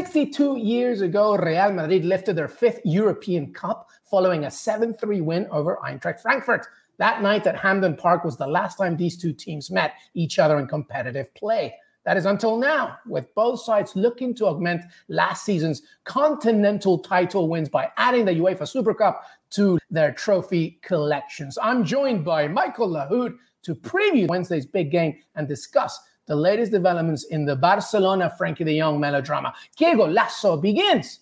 Sixty-two years ago, Real Madrid lifted their fifth European Cup following a 7-3 win over Eintracht Frankfurt. That night at Hampden Park was the last time these two teams met each other in competitive play. That is until now, with both sides looking to augment last season's continental title wins by adding the UEFA Super Cup to their trophy collections. I'm joined by Michael Lahoud to preview Wednesday's big game and discuss the latest developments in the Barcelona Frankie de Jong melodrama. Que Golazo begins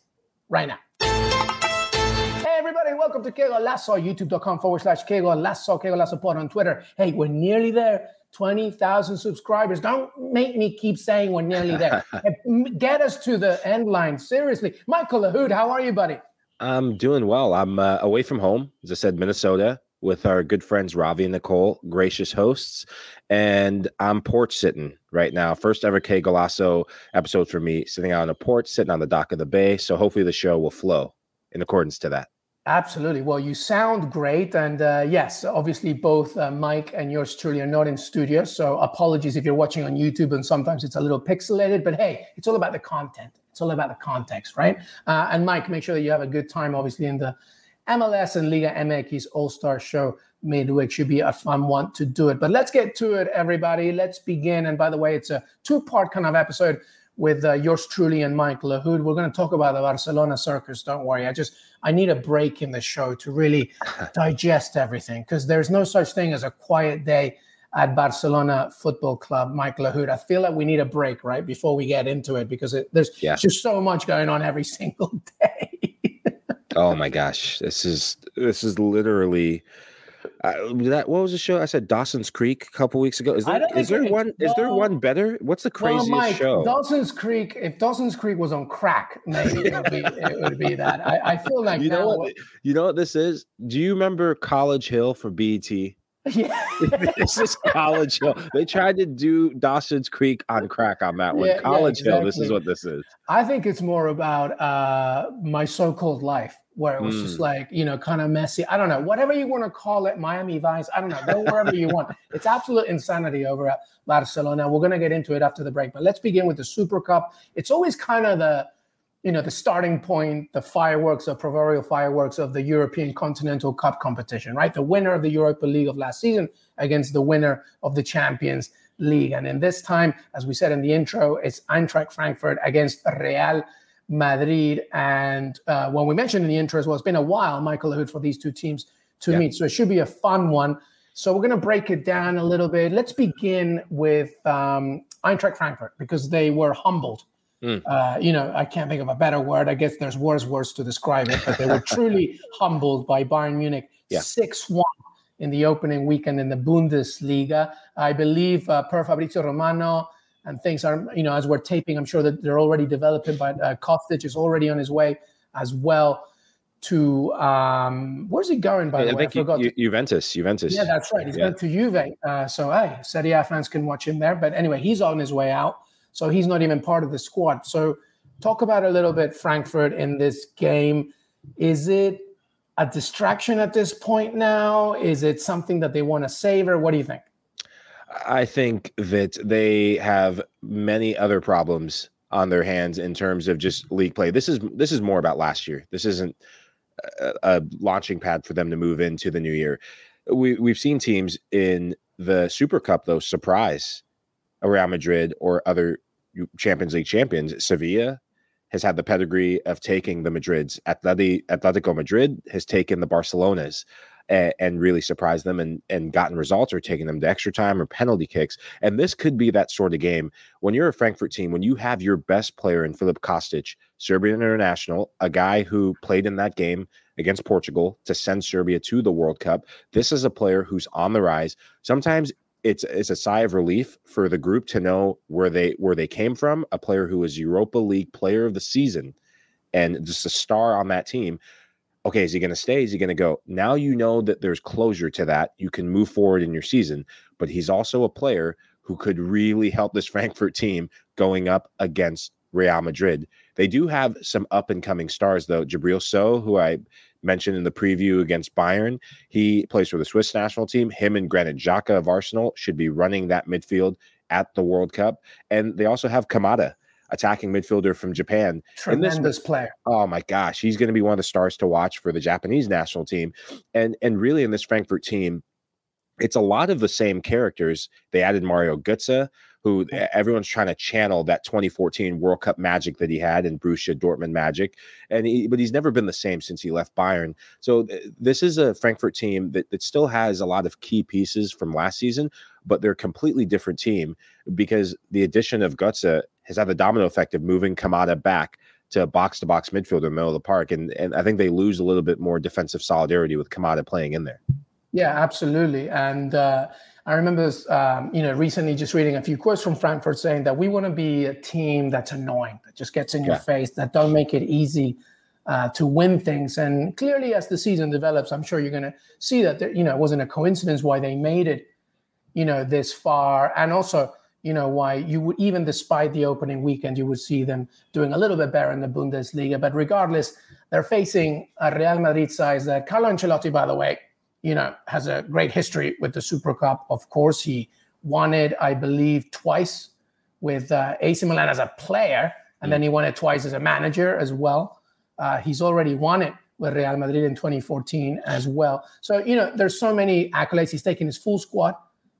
right now. Hey, everybody, welcome to Que Golazo, youtube.com forward slash Que Golazo, Que Golazo pod on Twitter. Hey, we're nearly there. 20,000 subscribers. Don't make me keep saying we're nearly there. Get us to the end line. Seriously. Michael Lahoud, how are you, buddy? I'm doing well. I'm uh, away from home, as I said, Minnesota, with our good friends Ravi and Nicole, gracious hosts. And I'm porch sitting right now. First ever Que Golazo episode for me, sitting out on a porch, sitting on the dock of the bay. So hopefully the show will flow in accordance to that. Absolutely. Well, you sound great. And uh, yes, obviously, both uh, Mike and yours truly are not in studio. So apologies if you're watching on YouTube and sometimes it's a little pixelated. But hey, it's all about the content, it's all about the context, right? Uh, and Mike, make sure that you have a good time, obviously, in the MLS and Liga MX All Star Show midweek. Should be a fun one to do it. But let's get to it, everybody. Let's begin. And by the way, it's a two part kind of episode with uh, yours truly and Mike Lahoud. We're going to talk about the Barcelona circus. Don't worry. I just I need a break in the show to really digest everything because there's no such thing as a quiet day at Barcelona Football Club. Mike Lahoud. I feel like we need a break right before we get into it because it, there's Yeah. just so much going on every single day. Oh my gosh, this is this is literally uh, that. What was the show? I said Dawson's Creek a couple weeks ago. Is I there is there one? Is there one better? What's the craziest well, Mike, show? Dawson's Creek. If Dawson's Creek was on crack, maybe it would be, it would be that. I, I feel like you know now- what? You know what this is? Do you remember College Hill for BET? Yeah. this is College Hill. They tried to do Dawson's Creek on crack on that one. Yeah, yeah, College Hill. This is what this is. I think it's more about uh, my so-called life, where it was just Mm. like you know, kind of messy. I don't know, whatever you want to call it, Miami Vice. I don't know, go wherever you want. It's absolute insanity over at Barcelona. We're gonna get into it after the break, but let's begin with the Super Cup. It's always kind of the you know the starting point, the fireworks, the proverbial fireworks of the European Continental Cup competition, right? The winner of the Europa League of last season against the winner of the Champions League, and in this time, as we said in the intro, it's Eintracht Frankfurt against Real Madrid. And uh, when we mentioned in the intro as well, it's been a while, Michael Lahoud, for these two teams to Yeah. meet, so it should be a fun one. So we're going to break it down a little bit. Let's begin with um, Eintracht Frankfurt because they were humbled Mm. uh, you know, I can't think of a better word. I guess there's worse words to describe it, but they were truly humbled by Bayern Munich Yeah. 6 1 in the opening weekend in the Bundesliga. I believe uh, per Fabrizio Romano and things are, you know, as we're taping, I'm sure that they're already developing, but uh, Kostic is already on his way as well to, um, where's he going, by I the way? I Ju- forgot. Ju- Juventus. Juventus. Yeah, that's right. He's Yeah. going to Juve. Uh, so, hey, Serie A fans can watch him there. But anyway, he's on his way out. So he's not even part of the squad. So talk about a little bit Frankfurt in this game. Is it a distraction at this point now? Is it something that they want to savor? What do you think? I think that they have many other problems on their hands in terms of just league play. This is this is more about last year. This isn't a, a launching pad for them to move into the new year. We we've seen teams in the Super Cup though surprise Real Madrid or other Champions League champions. Sevilla has had the pedigree of taking the Madrids. Atleti, Atletico Madrid has taken the Barcelonas and, and, really surprised them and, and gotten results or taking them to extra time or penalty kicks. And this could be that sort of game. When you're a Frankfurt team, when you have your best player in Filip Kostic, Serbian international, a guy who played in that game against Portugal to send Serbia to the World Cup, this is a player who's on the rise. Sometimes it's it's a sigh of relief for the group to know where they where they came from. A player who was Europa League Player of the Season, and just a star on that team. Okay, is he going to stay? Is he going to go? Now you know that there's closure to that. You can move forward in your season. But he's also a player who could really help this Frankfurt team going up against Real Madrid. They do have some up and coming stars though. Djibril Sow, who I mentioned in the preview against Bayern. He plays for the Swiss national team. Him and Granit Xhaka of Arsenal should be running that midfield at the World Cup. And they also have Kamada, attacking midfielder from Japan. Tremendous this, player. Oh my gosh, he's going to be one of the stars to watch for the Japanese national team. And and really in this Frankfurt team, it's a lot of the same characters. They added Mario Götze, who everyone's trying to channel that 2014 World Cup magic that he had in Borussia Dortmund magic, and he, but he's never been the same since he left Bayern. So th- this is a Frankfurt team that, that still has a lot of key pieces from last season, but they're a completely different team because the addition of Götze has had the domino effect of moving Kamada back to box to box midfielder, in the middle of the park, and and I think they lose a little bit more defensive solidarity with Kamada playing in there. Yeah, absolutely, and. Uh, I remember, um, you know, recently just reading a few quotes from Frankfurt saying that we want to be a team that's annoying, that just gets in your yeah. face, that don't make it easy uh, to win things. And clearly, as the season develops, I'm sure you're going to see that there, you know it wasn't a coincidence why they made it, you know, this far, and also you know why you would even despite the opening weekend you would see them doing a little bit better in the Bundesliga. But regardless, they're facing a Real Madrid size that Carlo Ancelotti, by the way you know, has a great history with the Super Cup. Of course, he won it, I believe, twice with uh, AC Milan as a player, and mm. then he won it twice as a manager as well. Uh, he's already won it with Real Madrid in 2014 as well. So you know, there's so many accolades. He's taken his full squad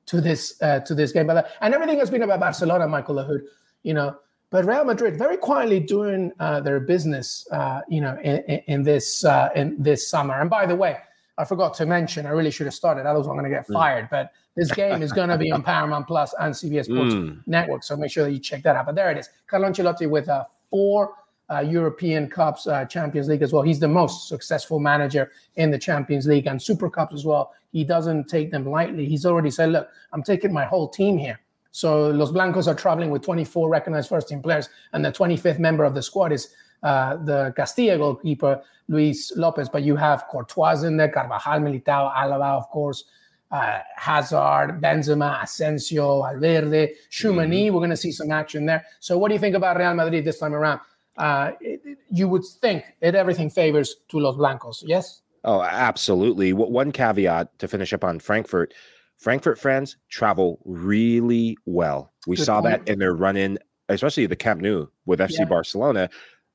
to this uh, to this game, but and everything has been about Barcelona, Michael Lahoud. You know, but Real Madrid very quietly doing uh, their business. Uh, you know, in, in this uh, in this summer. And by the way I forgot to mention, I really should have started. Otherwise, I'm going to get hmm. fired. Mm. But this game is going to be on Paramount Plus and CBS Sports mm. Network. So make sure that you check that out. But there it is. Carlo Ancelotti with a four uh, European Cups, uh, Champions League as well. He's the most successful manager in the Champions League and Super Cups as well. He doesn't take them lightly. He's already said, look, I'm taking my whole team here. So Los Blancos are traveling with 24 recognized first team players, and the 25th member of the squad is uh, the Castilla goalkeeper, Luis Lopez, but you have Courtois in there, Carvajal, Militao, Alaba, of course, uh, Hazard, Benzema, Asensio, Valverde, Tchouameni. Mm-hmm. We're going to see some action there. So, what do you think about Real Madrid this time around? Uh, it, it, you would think that everything favors to Los Blancos, yes? Oh, absolutely. One caveat to finish up on Frankfurt. Frankfurt friends travel really well. We Good saw point. that in their run in, especially the Camp Nou with FC yeah. Barcelona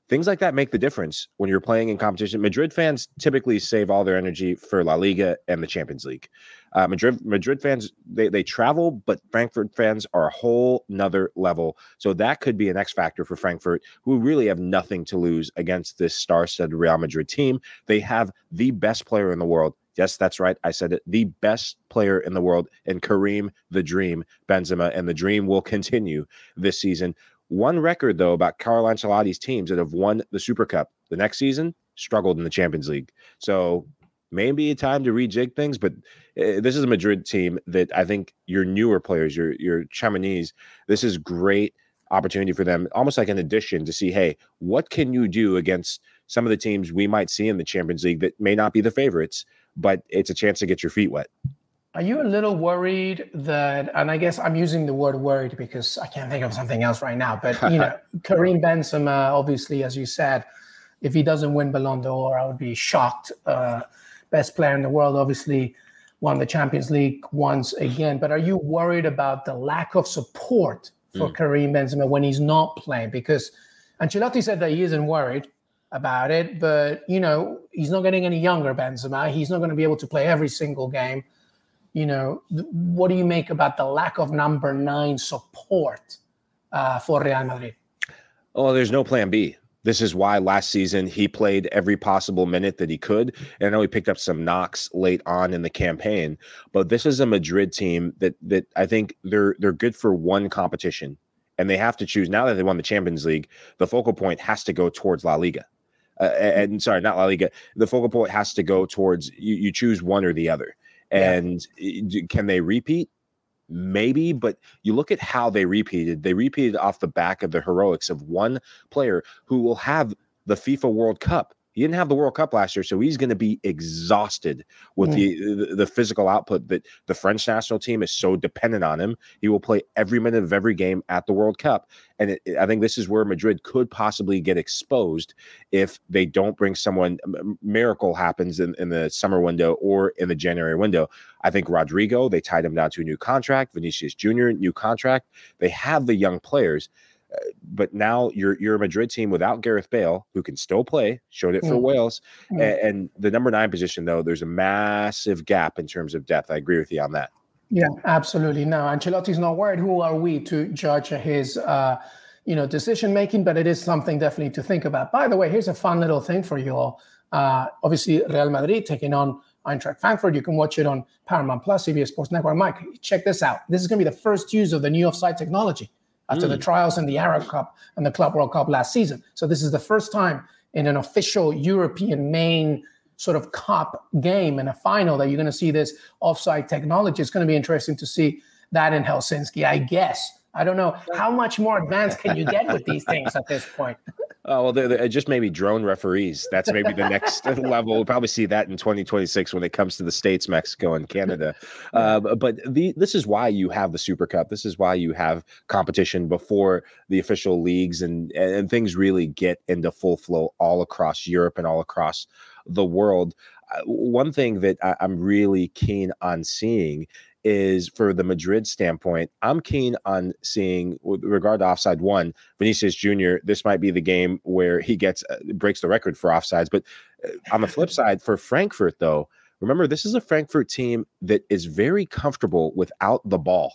things like that make the difference when you're playing in competition. Madrid fans typically save all their energy for La Liga and the Champions League. Uh, Madrid Madrid fans they they travel, but Frankfurt fans are a whole nother level. So that could be an X factor for Frankfurt, who really have nothing to lose against this star-studded Real Madrid team. They have the best player in the world. Yes, that's right. I said it. The best player in the world, and Karim the Dream Benzema, and the dream will continue this season. One record, though, about Carlo Ancelotti's teams that have won the Super Cup the next season struggled in the Champions League. So maybe a time to rejig things, but uh, this is a Madrid team that I think your newer players, your your Tchouameni, this is great opportunity for them, almost like an addition to see, hey, what can you do against some of the teams we might see in the Champions League that may not be the favorites, but it's a chance to get your feet wet. Are you a little worried that, and I guess I'm using the word worried because I can't think of something else right now, but you know, Karim Benzema, obviously, as you said, if he doesn't win Ballon d'Or, I would be shocked. Uh, best player in the world, obviously won the Champions League once again. But are you worried about the lack of support for mm. Karim Benzema when he's not playing? Because Ancelotti said that he isn't worried about it, but you know he's not getting any younger. Benzema, he's not going to be able to play every single game. You know, what do you make about the lack of number nine support uh, for Real Madrid? Oh, there's no plan B. This is why last season he played every possible minute that he could. And I know he picked up some knocks late on in the campaign, but this is a Madrid team that that I think they're they're good for one competition. And they have to choose now that they won the Champions League, the focal point has to go towards La Liga. Uh, and sorry, not La Liga. The focal point has to go towards you, you choose one or the other. And yeah. can they repeat? maybe, but you look at how they repeated. They repeated off the back of the heroics of one player who will have the FIFA World Cup he didn't have the World Cup last year, so he's going to be exhausted with mm. the, the, the physical output that the French national team is so dependent on him. He will play every minute of every game at the World Cup, and it, I think this is where Madrid could possibly get exposed if they don't bring someone. Miracle happens in, in the summer window or in the January window. I think Rodrygo they tied him down to a new contract. Vinicius Junior new contract. They have the young players but now you're you're a Madrid team without Gareth Bale, who can still play. Showed it for mm. Wales, mm. And, and, the number nine position though, there's a massive gap in terms of depth. I agree with you on that. Yeah, absolutely. No, Ancelotti's not worried. Who are we to judge his, uh, you know, decision making? But it is something definitely to think about. By the way, here's a fun little thing for you all. Uh, obviously, Real Madrid taking on Eintracht Frankfurt. You can watch it on Paramount Plus, CBS Sports Network. Mike, check this out. This is going to be the first use of the new offside technology after mm. the trials in the Arab Cup and the Club World Cup last season. So this is the first time in an official European main sort of cup game in a final that you're going to see this offside technology. It's going to be interesting to see that in Helsinki, I guess. I don't know how much more advanced can you get with these things at this point. Oh well, they're, they're just maybe drone referees. That's maybe the next level. We'll probably see that in 2026 when it comes to the states, Mexico, and Canada. Uh, but the, this is why you have the Super Cup. This is why you have competition before the official leagues, and and things really get into full flow all across Europe and all across the world. Uh, one thing that I, I'm really keen on seeing is for the Madrid standpoint, I'm keen on seeing, with regard to offside one, Vinicius Jr. This might be the game where he gets uh, breaks the record for offsides. But uh, on the flip side, for Frankfurt, though, remember this is a Frankfurt team that is very comfortable without the ball.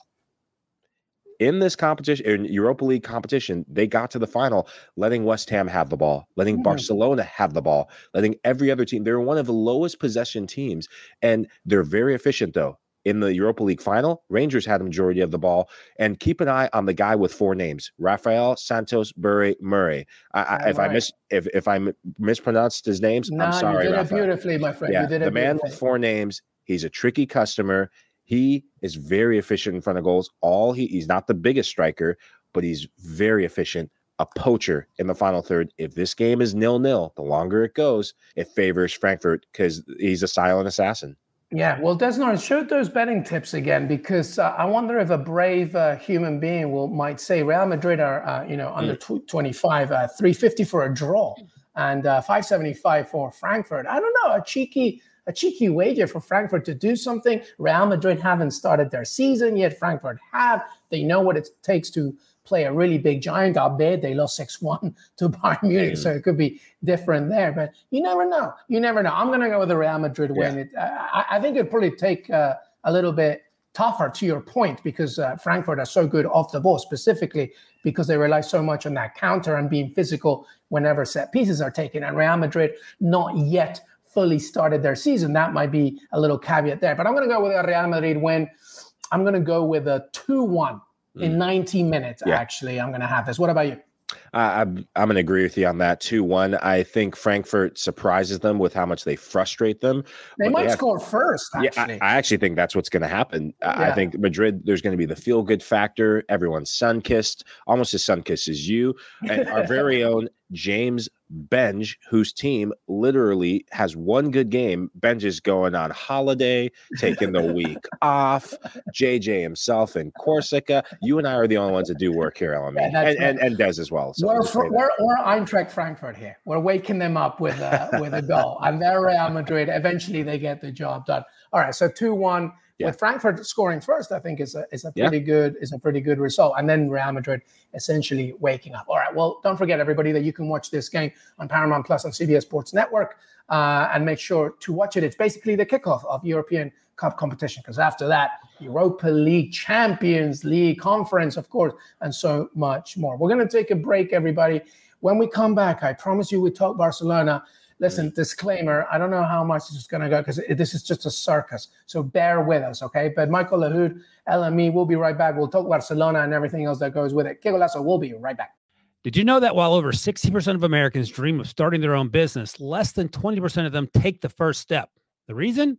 In this competition, in Europa League competition, they got to the final, letting West Ham have the ball, letting. Barcelona have the ball, letting every other team. They're one of the lowest possession teams, and they're very efficient though in the Europa League final, Rangers had a majority of the ball. And keep an eye on the guy with four names: Rafael Santos Borré Maury. I, I, if I miss if if I mispronounced his names, I'm sorry. You did Rafael. it beautifully, my friend. Yeah, the man with four names. He's a tricky customer. He is very efficient in front of goals. All he he's not the biggest striker, but he's very efficient. A poacher in the final third. If this game is nil nil, the longer it goes, it favors Frankfurt because he's a silent assassin. Yeah, well, Desnor, show those betting tips again because uh, I wonder if a brave uh, human being will might say Real Madrid are, uh, you know, under mm. 25, uh, 350 for a draw and uh, 575 for Frankfurt. I don't know, a cheeky a cheeky wager for Frankfurt to do something. Real Madrid haven't started their season yet. Frankfurt have. They know what it takes to play a really big giant. Albeit they lost 6 1 to Bayern Munich, mm. so it could be different there. But you never know. You never know. I'm going to go with the Real Madrid win. Yeah. It, I, I, think it'd probably take uh, a little bit tougher to your point because uh, Frankfurt are so good off the ball, specifically because they rely so much on that counter and being physical whenever set pieces are taken. And Real Madrid not yet fully started their season. That might be a little caveat there. But I'm going to go with a Real Madrid win. I'm going to go with a 2 1 in mm. 90 minutes, yeah. actually. I'm going to have this. What about you? Uh, I'm I'm going to agree with you on that too. One, I think Frankfurt surprises them with how much they frustrate them. They might they have, score first. Actually. Yeah, I, I, actually think that's what's going to happen. Yeah. I think Madrid. There's going to be the feel good factor. Everyone's sun kissed, almost as sun kissed as you. And our very own James Benge, whose team literally has one good game. Benge is going on holiday, taking the week off. JJ himself in Corsica. You and I are the only ones that do work here, LME, yeah, and, and, and Des as well. So we're, for, we're, we're Eintracht Frankfurt here. We're waking them up with a, with a goal, and they're Real Madrid. Eventually, they get the job done. All right, so two one yeah. with Frankfurt scoring first. I think is a is a pretty yeah. good is a pretty good result, and then Real Madrid essentially waking up. All right, well, don't forget everybody that you can watch this game on Paramount Plus on CBS Sports Network, uh, and make sure to watch it. It's basically the kickoff of European Cup competition because after that, Europa League, Champions League, Conference, of course, and so much more. We're going to take a break, everybody. When we come back, I promise you we talk Barcelona. Listen, disclaimer, I don't know how much this is going to go because this is just a circus. So bear with us, okay? But Michael Lahoud, LME, we'll be right back. We'll talk Barcelona and everything else that goes with it. Que Golazo, we'll be right back. Did you know that while over 60% of Americans dream of starting their own business, less than 20% of them take the first step? The reason?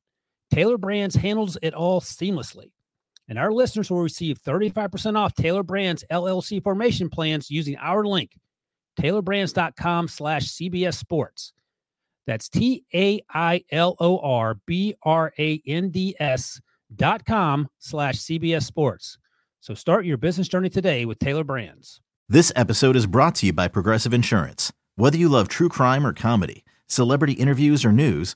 Tailor Brands handles it all seamlessly. And our listeners will receive 35% off Tailor Brands LLC formation plans using our link, tailorbrands.com slash CBS Sports. That's T A I L O R B R A N D S dot com slash CBS Sports. So start your business journey today with Tailor Brands. This episode is brought to you by Progressive Insurance. Whether you love true crime or comedy, celebrity interviews or news,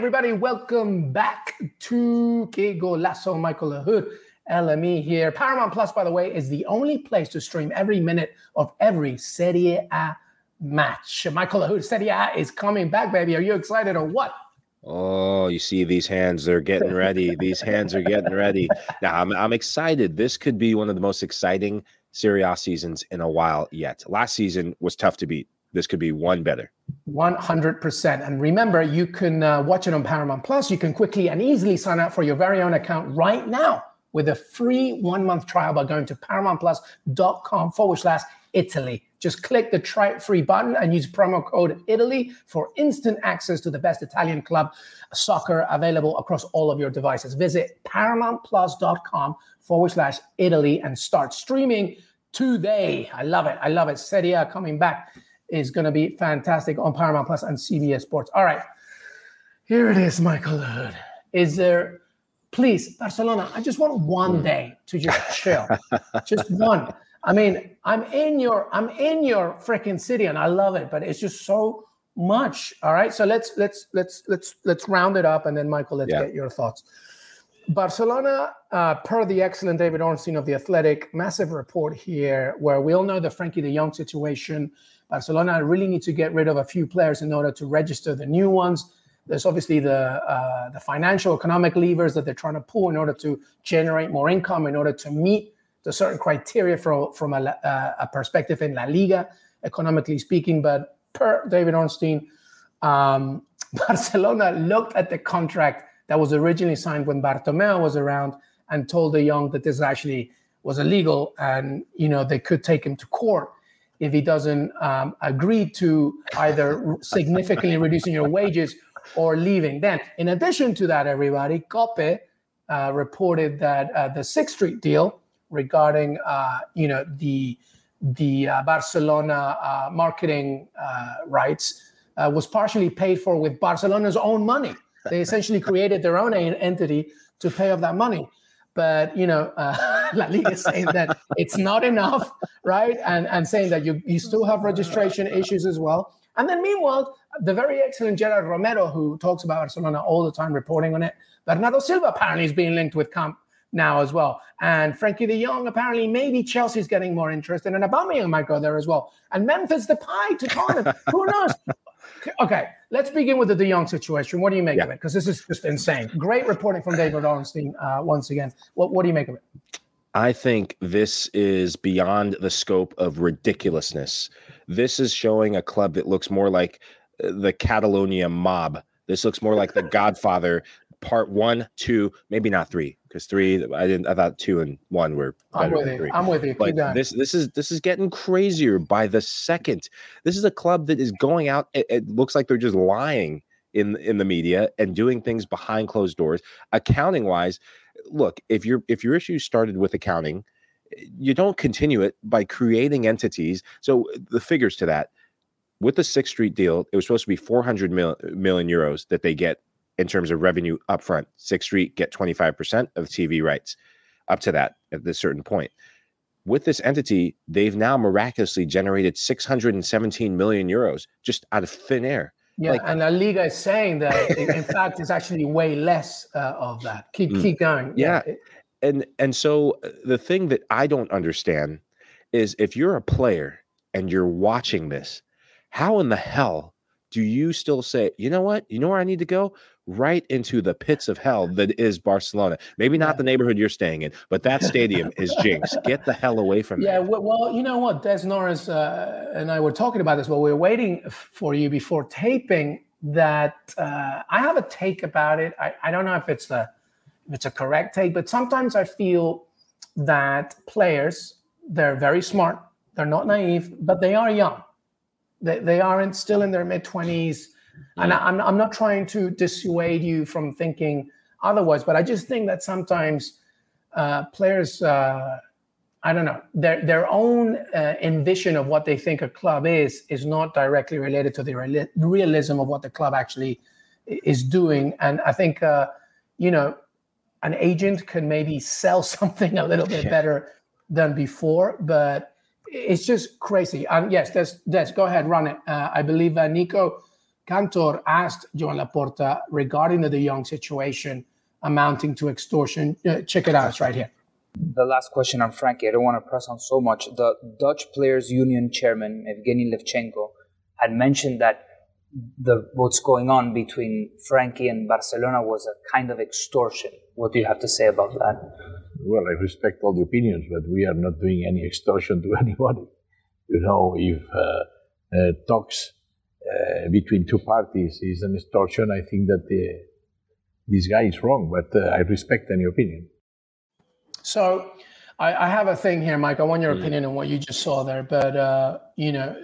Everybody, welcome back to Que Golazo. Michael Lahoud, LME here. Paramount Plus, by the way, is the only place to stream every minute of every Serie A match. Michael Lahoud, Serie A is coming back, baby. Are you excited or what? Oh, you see these hands, they're getting ready. these hands are getting ready. Now, I'm, I'm excited. This could be one of the most exciting Serie A seasons in a while yet. Last season was tough to beat this could be one better. 100%. And remember, you can uh, watch it on Paramount Plus. You can quickly and easily sign up for your very own account right now with a free one month trial by going to paramountplus.com forward slash Italy. Just click the try it free button and use promo code Italy for instant access to the best Italian club soccer available across all of your devices. Visit paramountplus.com forward slash Italy and start streaming today. I love it. I love it. Serie coming back is going to be fantastic on Paramount Plus and CBS Sports. All right, here it is, Michael Hood. Is there, please, Barcelona? I just want one hmm. day to just chill, just one. I mean, I'm in your, I'm in your freaking city, and I love it, but it's just so much. All right, so let's let's let's let's let's round it up, and then Michael, let's yeah. get your thoughts. Barcelona, uh, per the excellent David Ornstein of the Athletic, massive report here where we all know the Frankie de Jong situation. Barcelona really need to get rid of a few players in order to register the new ones. There's obviously the uh, the financial economic levers that they're trying to pull in order to generate more income, in order to meet the certain criteria from from a, uh, a perspective in La Liga, economically speaking. But per David Ornstein, um, Barcelona looked at the contract that was originally signed when Bartomeu was around and told De Jong that this actually was illegal and you know they could take him to court if he doesn't um, agree to either significantly reducing your wages or leaving. Then, in addition to that, everybody, Cope uh, reported that uh, the Sixth Street deal regarding, uh, you know, the the uh, Barcelona uh, marketing uh, rights was partially paid for with Barcelona's own money. They essentially created their own entity to pay off that money but you know, uh, La Liga is saying that it's not enough, right? And and saying that you you still have registration issues as well. And then meanwhile, the very excellent Gerard Romero, who talks about Barcelona all the time, reporting on it. Bernardo Silva apparently is being linked with Camp Nou as well. And Frankie de Jong, apparently, maybe Chelsea's getting more interested, and Aubameyang might go there as well. And Memphis Depay to Tottenham. Who knows? Okay, let's begin with the De Jong situation. What do you make Yeah. of it? Because this is just insane. Great reporting from David Ornstein uh, once again. What What do you make of it? I think this is beyond the scope of ridiculousness. This is showing a club that looks more like uh, the Catalonia mob. This looks more like the Godfather part one, two, maybe not three, because three I didn't. I thought two and one were I'm better with than you. I'm with you. But this this is this is getting crazier by the second. This is a club that is going out. It, it looks like they're just lying in in the media and doing things behind closed doors. Accounting wise, look if your if your issue started with accounting, you don't continue it by creating entities. So the figures to that. With the Sixth Street deal, it was supposed to be 400 mil, million euros that they get in terms of revenue upfront. Sixth Street get 25% of TV rights up to that at this certain point. With this entity, they've now miraculously generated 617 million euros just out of thin air. yeah, like- and La Liga is saying that in fact it's actually way less uh, of that. Keep Mm. keep going. Yeah. it- And and so uh, the thing that I don't understand is if you're a player and you're watching this, how in the hell do you still say, you know what? You know where I need to go? Right into the pits of hell that is Barcelona. Maybe not Yeah. the neighborhood you're staying in, but that stadium is jinx. Get the hell away from it. Yeah, well, well, you know what? Des Norris uh, and I were talking about this while we were waiting for you before taping. That uh, I have a take about it. I, I don't know if it's the if it's a correct take, but sometimes I feel that players they're very smart. They're not naive, but they are young. They, they aren't still in their mid twenties, and I, I'm I'm not trying to dissuade you from thinking otherwise, but I just think that sometimes uh, players. Uh, I don't know their their own uh, envision of what they think a club is is not directly related to the reali- realism of what the club actually is doing, and I think uh, you know an agent can maybe sell something a little bit Yeah. better than before, but it's just crazy. And yes, Des, Des go ahead, run it. Uh, I believe uh, Nico Cantor asked Joan Laporta regarding the De Jong situation amounting to extortion. Uh, check it out, it's right here. The last question on Frankie, I don't want to press on so much. The Dutch Players Union chairman, Evgeny Levchenko, had mentioned that the what's going on between Frankie and Barcelona was a kind of extortion. What do you have to say about that? well, I respect all the opinions, but we are not doing any extortion to anybody. You know, if uh, uh, talks uh, between two parties is an extortion, I think that the, this guy is wrong, but uh, I respect any opinion. So I, I have a thing here, Mike. I want your Mm. opinion on what you just saw there. But uh, you know,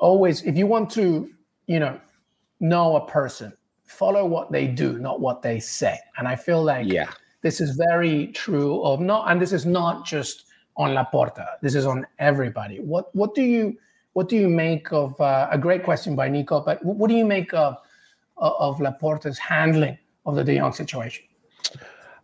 always if you want to, you know, know a person, follow what they do, not what they say. And I feel like Yeah. this is very true of not, and this is not just on Laporta. This is on everybody. What what do you what do you make of uh, a great question by Nico? But what do you make of of Laporta's handling of the De Jong situation?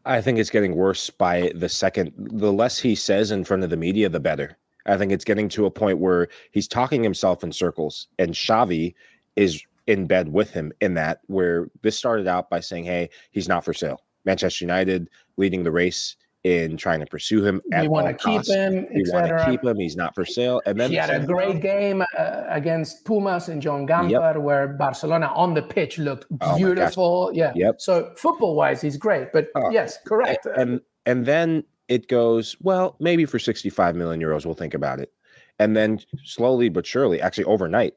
I think it's getting worse by the second. The less he says in front of the media, the better. I think it's getting to a point where he's talking himself in circles, and Xavi is in bed with him in that. Where this started out by saying, "Hey, he's not for sale." Manchester United leading the race in trying to pursue him. We want to keep him, We want to keep him. He's not for sale. And then He had a great game uh, against Pumas and Joan Gamper, where Barcelona on the pitch looked Oh beautiful. yeah. Yep. So football wise, he's great. But Oh, yes, correct. And and then it goes well maybe for 65 million euros we'll think about it and then slowly but surely actually overnight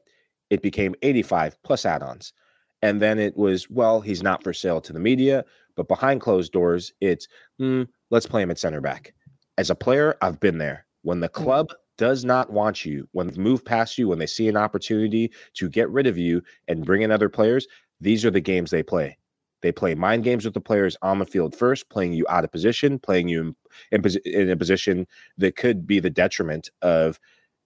it became 85 plus add-ons and then it was well he's not for sale to the media but behind closed doors it's hmm, let's play him at center back. As a player i've been there. When the club does not want you when they move past you when they see an opportunity to get rid of you and bring in other players these are the games they play. They play mind games with the players on the field first, playing you out of position, playing you in, in, posi- in a position that could be the detriment of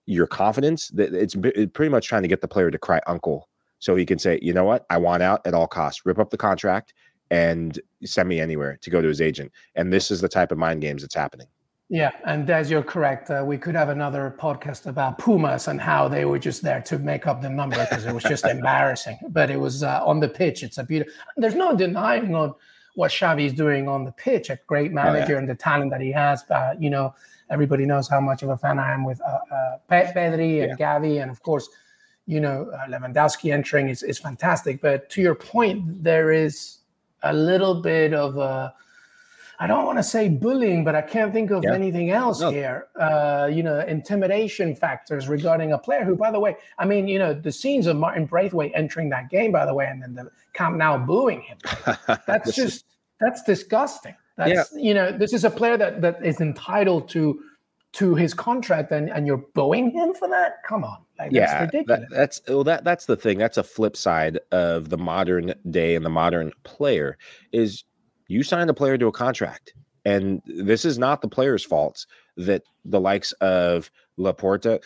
your confidence. That it's pretty much trying to get the player to cry uncle, so he can say, you know what, I want out at all costs. Rip up the contract and send me anywhere to go to his agent. And this is the type of mind games that's happening. Yeah, and as you're correct. Uh, we could have another podcast about Pumas and how they were just there to make up the number because it was just embarrassing. But it was uh, on the pitch. It's a beautiful. There's no denying on what Xavi is doing on the pitch. A great manager and the talent that he has. But you know, everybody knows how much of a fan I am with uh, uh, Pedri and Gavi, and of course, you know, uh, Lewandowski entering is, is fantastic. But to your point, there is a little bit of a, I don't want to say bullying, but I can't think of yeah. anything else no. here. Uh, you know, intimidation factors regarding a player who, by the way, I mean, you know, the scenes of Martin Braithwaite entering that game, by the way, and then the Camp Nou booing him. That's just is... that's disgusting. That's yeah. you know, this is a player that that is entitled to to his contract, and and you're booing him for that. Come on. Like, yeah, that's, that, that's well, that that's the thing. That's a flip side of the modern day and the modern player is you signed a player to a contract, and this is not the player's fault that the likes of Laporta,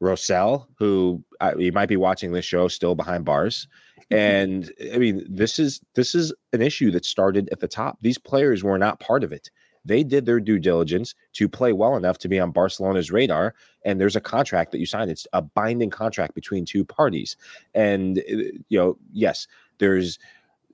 Rosell, who uh, you might be watching this show still behind bars, and I mean this is this is an issue that started at the top. These players were not part of it. They did their due diligence to play well enough to be on Barcelona's radar. And there's a contract that you signed. It's a binding contract between two parties. And, uh, you know, yes, there's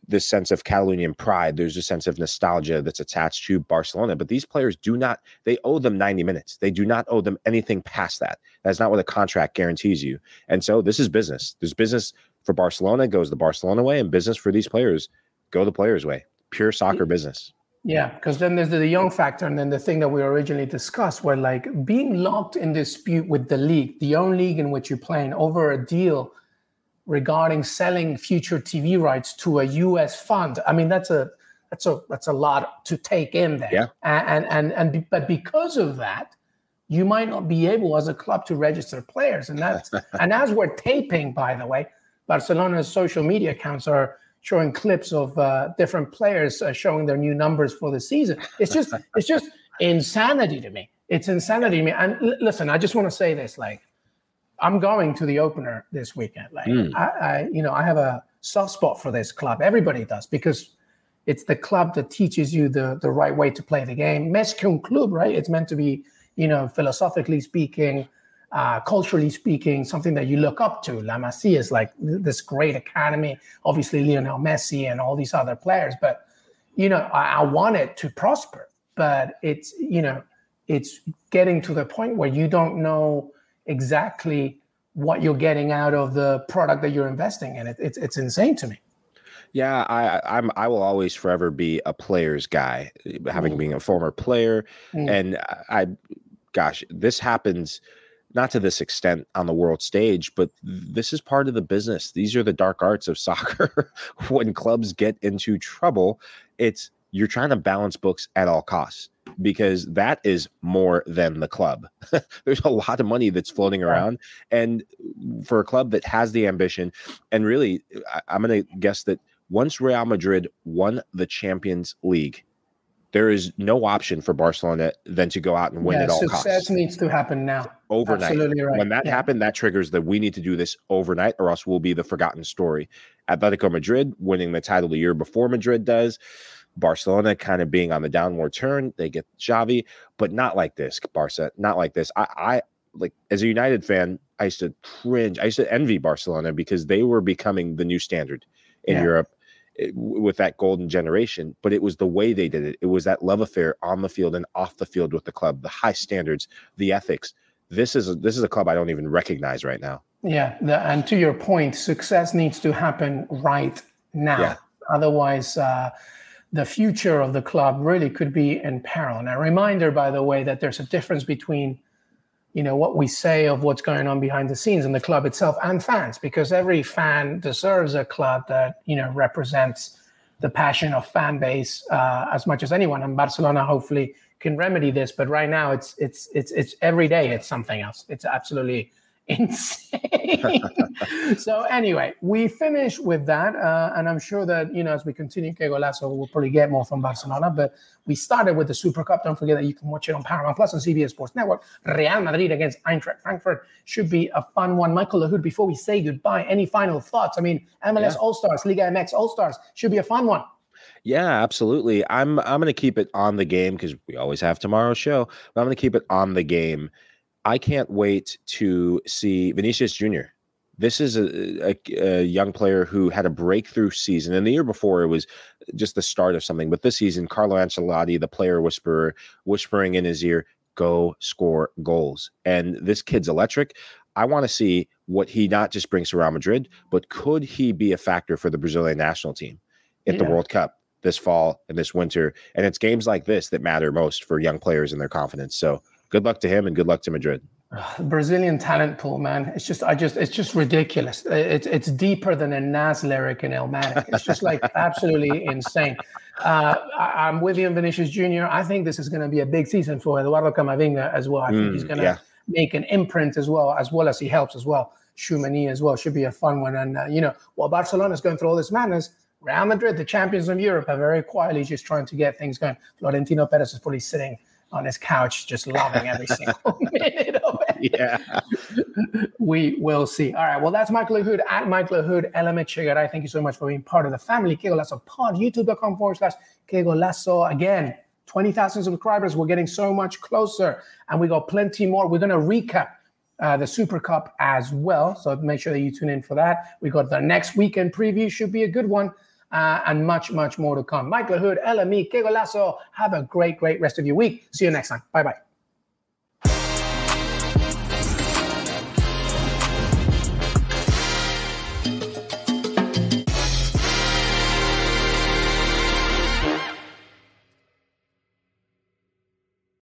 this sense of Catalonian pride. There's a sense of nostalgia that's attached to Barcelona. But these players do not, they owe them 90 minutes. They do not owe them anything past that. That's not what a contract guarantees you. And so this is business. There's business for Barcelona goes the Barcelona way, and business for these players go the players' way. Pure soccer business. Yeah, because then there's the Jong factor, and then the thing that we originally discussed, where like being locked in dispute with the league, the own league in which you're playing, over a deal regarding selling future TV rights to a U.S. fund. I mean, that's a that's a that's a lot to take in there. Yeah. And and and, and but because of that, you might not be able as a club to register players, and that's and as we're taping, by the way, Barcelona's social media accounts are showing clips of uh, different players uh, showing their new numbers for the season. It's just it's just insanity to me. It's insanity to me. And l- listen, I just want to say this: like, I'm going to the opener this weekend. Like, mm. I, I, you know, I have a soft spot for this club. Everybody does because it's the club that teaches you the the right way to play the game. Més que un club, right? It's meant to be, you know, philosophically speaking uh, culturally speaking, something that you look up to. La Masia is like this great academy, obviously Lionel Messi and all these other players. But you know, I, I want it to prosper, but it's you know, it's getting to the point where you don't know exactly what you're getting out of the product that you're investing in. It, it's it's insane to me. Yeah, I I'm I will always forever be a player's guy, having mm. been a former player, mm. and I, gosh, this happens not to this extent on the world stage, but this is part of the business. These are the dark arts of soccer. when clubs get into trouble, it's you're trying to balance books at all costs because that is more than the club. There's a lot of money that's floating around. And for a club that has the ambition, and really, I, am going to guess that once Real Madrid won the Champions League, there is no option for Barcelona than to go out and win yeah, at all success costs. Success needs to happen now. Overnight. Absolutely right. When that yeah. happened, that triggers that we need to do this overnight, or else we'll be the forgotten story. Atletico Madrid winning the title the year before Madrid does. Barcelona kind of being on the downward turn. They get Xavi, but not like this, Barca. Not like this. I, I like as a United fan, I used to cringe. I used to envy Barcelona because they were becoming the new standard in yeah. Europe eh, with that golden generation, but it was the way they did it. It was that love affair on the field and off the field with the club, the high standards, the ethics. This is a, this is a club I don't even recognize right now. Yeah, the, and to your point, success needs to happen right now. Yeah. Otherwise, uh, the future of the club really could be in peril. And a reminder, by the way, that there's a difference between you know what we say of what's going on behind the scenes in the club itself and fans because every fan deserves a club that you know represents the passion of fan base uh, as much as anyone and barcelona hopefully can remedy this but right now it's it's it's it's every day it's something else it's absolutely insane. so anyway, we finish with that, uh, and I'm sure that you know as we continue Que Golazo, we'll probably get more from Barcelona. But we started with the Super Cup. Don't forget that you can watch it on Paramount Plus and CBS Sports Network. Real Madrid against Eintracht Frankfurt should be a fun one. Michael Lahoud, before we say goodbye, any final thoughts? I mean, MLS yeah. All Stars, Liga MX All Stars should be a fun one. Yeah, absolutely. I'm I'm going to keep it on the game because we always have tomorrow's show. But I'm going to keep it on the game I can't wait to see Vinicius Jr. This is a, a, a, young player who had a breakthrough season. And the year before, it was just the start of something. But this season, Carlo Ancelotti, the player whisperer, whispering in his ear, go score goals. And this kid's electric. I want to see what he not just brings to Real Madrid, but could he be a factor for the Brazilian national team at yeah. the World Cup this fall and this winter? And it's games like this that matter most for young players and their confidence. So good luck to him and good luck to Madrid. Brazilian talent pool, man. It's just, I just, it's just ridiculous. It's it's deeper than a Nas lyric in Illmatic. It's just like absolutely insane. Uh, I, am with you Vinicius Jr. I think this is going to be a big season for Eduardo Camavinga as well. I think mm, he's going to yeah. make an imprint as well, as well as he helps as well. Tchouaméni as well should be a fun one. And uh, you know, while Barcelona is going through all this madness, Real Madrid, the champions of Europe, are very quietly just trying to get things going. Florentino Perez is probably sitting on his couch, just loving every single minute of it. Yeah. we will see. All right. Well, that's Michael Hood at Michael Hood. LMEchegaray. Thank you so much for being part of the family. Que Golazo Pod, youtube.com forward slash Que Golazo. Again, 20,000 subscribers. We're getting so much closer, and we got plenty more. We're going to recap uh, the Super Cup as well. So make sure that you tune in for that. We got the next weekend preview, should be a good one uh, and much, much more to come. Michael Hood, LME, Que Golazo. Have a great, great rest of your week. See you next time. Bye bye.